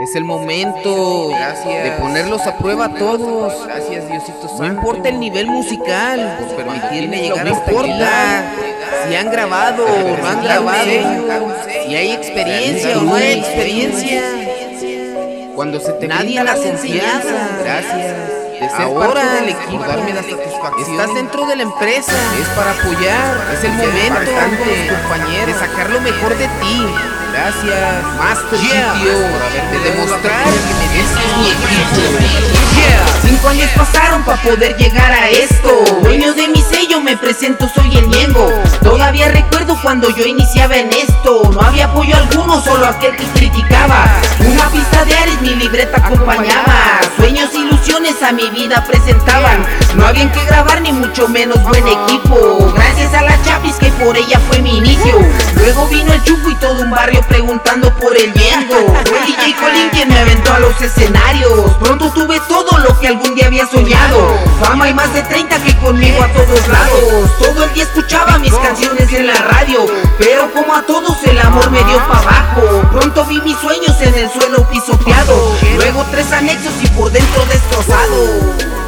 Es el momento de ponerlos a prueba a todos. Gracias, Diosito Santo. No importa el nivel musical, Por permitirme llegar no hasta importa. Si han grabado o no han grabado, si hay experiencia o no hay experiencia. Cuando se te Nadie la confianza, Gracias. de ser Ahora parte del equipo, darme la satisfacción. Estás dentro de la empresa. Es para apoyar, Es el momento de sacar lo mejor de ti. Gracias, Master Yeah. Sitio, por haberme de dado la demostrar confianza que que me me diste diste mi equipo. Cinco años pasaron para poder llegar a esto. Dueño de mi sello, me presento, soy el Ñengo Todavía recuerdo cuando yo iniciaba en esto. No había apoyo alguno, solo aquel que criticaba. Una pista de Ares, mi libreta acompañaba. Sueños, ilusiones a mi vida presentaban. No había qué grabar, ni mucho menos buen equipo. Gracias a la Chapis que por ella fue mi Chuco y todo un barrio preguntando por el Ñengo Fue DJ Colín quien me aventó a los escenarios. Pronto tuve todo lo que algún día había soñado. Fama y más de 30 que conmigo a todos lados. Todo el día escuchaba mis canciones en la radio Pero como a todos el amor me dio pa' abajo. Pronto vi mis sueños en el suelo pisoteado. Luego tres anexos y por dentro destrozado